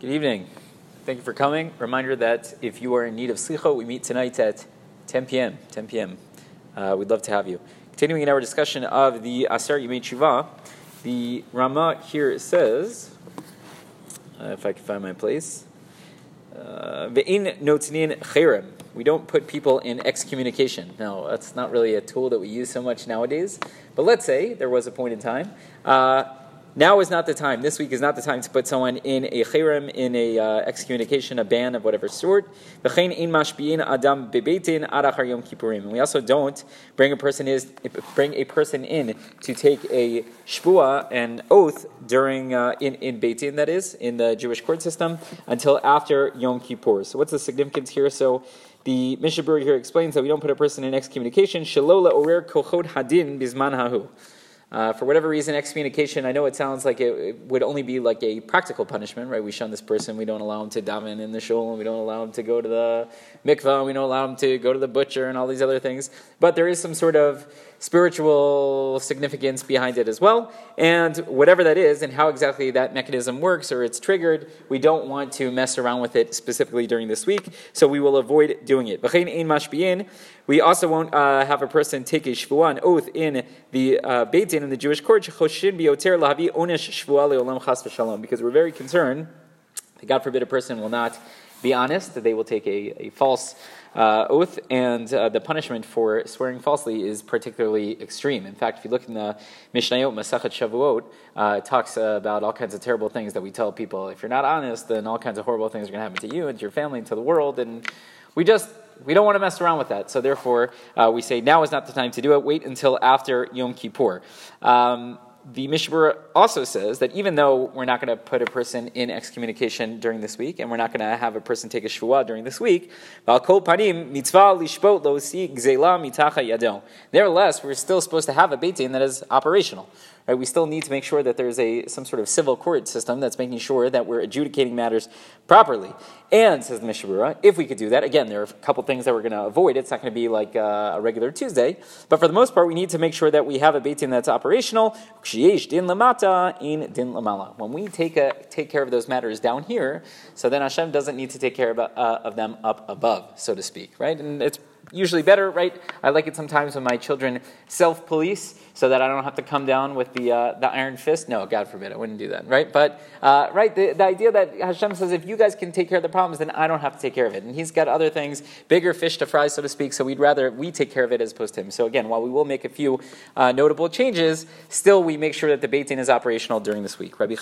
Good evening. Thank you for coming. Reminder that if you are in need of slicha, we meet tonight at 10 p.m. 10 p.m. Uh, we'd love to have you. Continuing in our discussion of the Aser Yimei Tshuva, the Rama here says, uh, if I can find my place, uh, Ve'in notnin cherem. We don't put people in excommunication. No, that's not really a tool that we use so much nowadays. But let's say there was a point in time. Uh, now is not the time. This week is not the time to put someone in a cherem, in a uh, excommunication, a ban of whatever sort. And we also don't bring a person is bring a person in to take a shvua, an oath during uh, in in beit din that is in the Jewish court system until after Yom Kippur. So what's the significance here? So. The Mishnah here explains that we don't put a person in excommunication. Shalola orer kochod hadin bisman hahu. Uh, for whatever reason, excommunication, I know it sounds like it, it, would only be like a practical punishment, right? We shun this person, we don't allow him to daven in the shul, and we don't allow him to go to the mikvah, we don't allow him to go to the butcher, and all these other things. But there is some sort of spiritual significance behind it as well. And whatever that is and how exactly that mechanism works or it's triggered, we don't want to mess around with it specifically during this week, so we will avoid doing it. We also won't uh, have a person take a shvuah, an oath in the uh, Beit Din in the Jewish court, because we're very concerned that God forbid a person will not be honest, that they will take a, a false uh, oath, and uh, the punishment for swearing falsely is particularly extreme. In fact, if you look in the Mishnayot Masachet Shavuot, uh, it talks about all kinds of terrible things that we tell people. If you're not honest, then all kinds of horrible things are going to happen to you and to your family and to the world. And we just we don't want to mess around with that. So therefore, uh, we say now is not the time to do it. Wait until after Yom Kippur. Um, the Mishnah also says that even though we're not going to put a person in excommunication during this week, and we're not going to have a person take a shvuah during this week, nevertheless, we're still supposed to have a beit din that is operational. Right? We still need to make sure that there's a some sort of civil court system that's making sure that we're adjudicating matters properly. And says the Mishnah if we could do that, again, there are a couple things that we're going to avoid. It's not going to be like uh, a regular Tuesday, but for the most part, we need to make sure that we have a beit din that's operational. Din lamata in din lamala. When we take a, take care of those matters down here, so then Hashem doesn't need to take care of, uh, of them up above, so to speak, right? And it's usually better, right? I like it sometimes when my children self police so that I don't have to come down with the, uh, the iron fist. No, God forbid, I wouldn't do that, right? But, uh, right, the, the idea that Hashem says, if you guys can take care of the problems, then I don't have to take care of it. And He's got other things, bigger fish to fry, so to speak, so we'd rather we take care of it as opposed to Him. So again, while we will make a few uh, notable changes, still we make sure that the Beit Din is operational during this week. Rabbi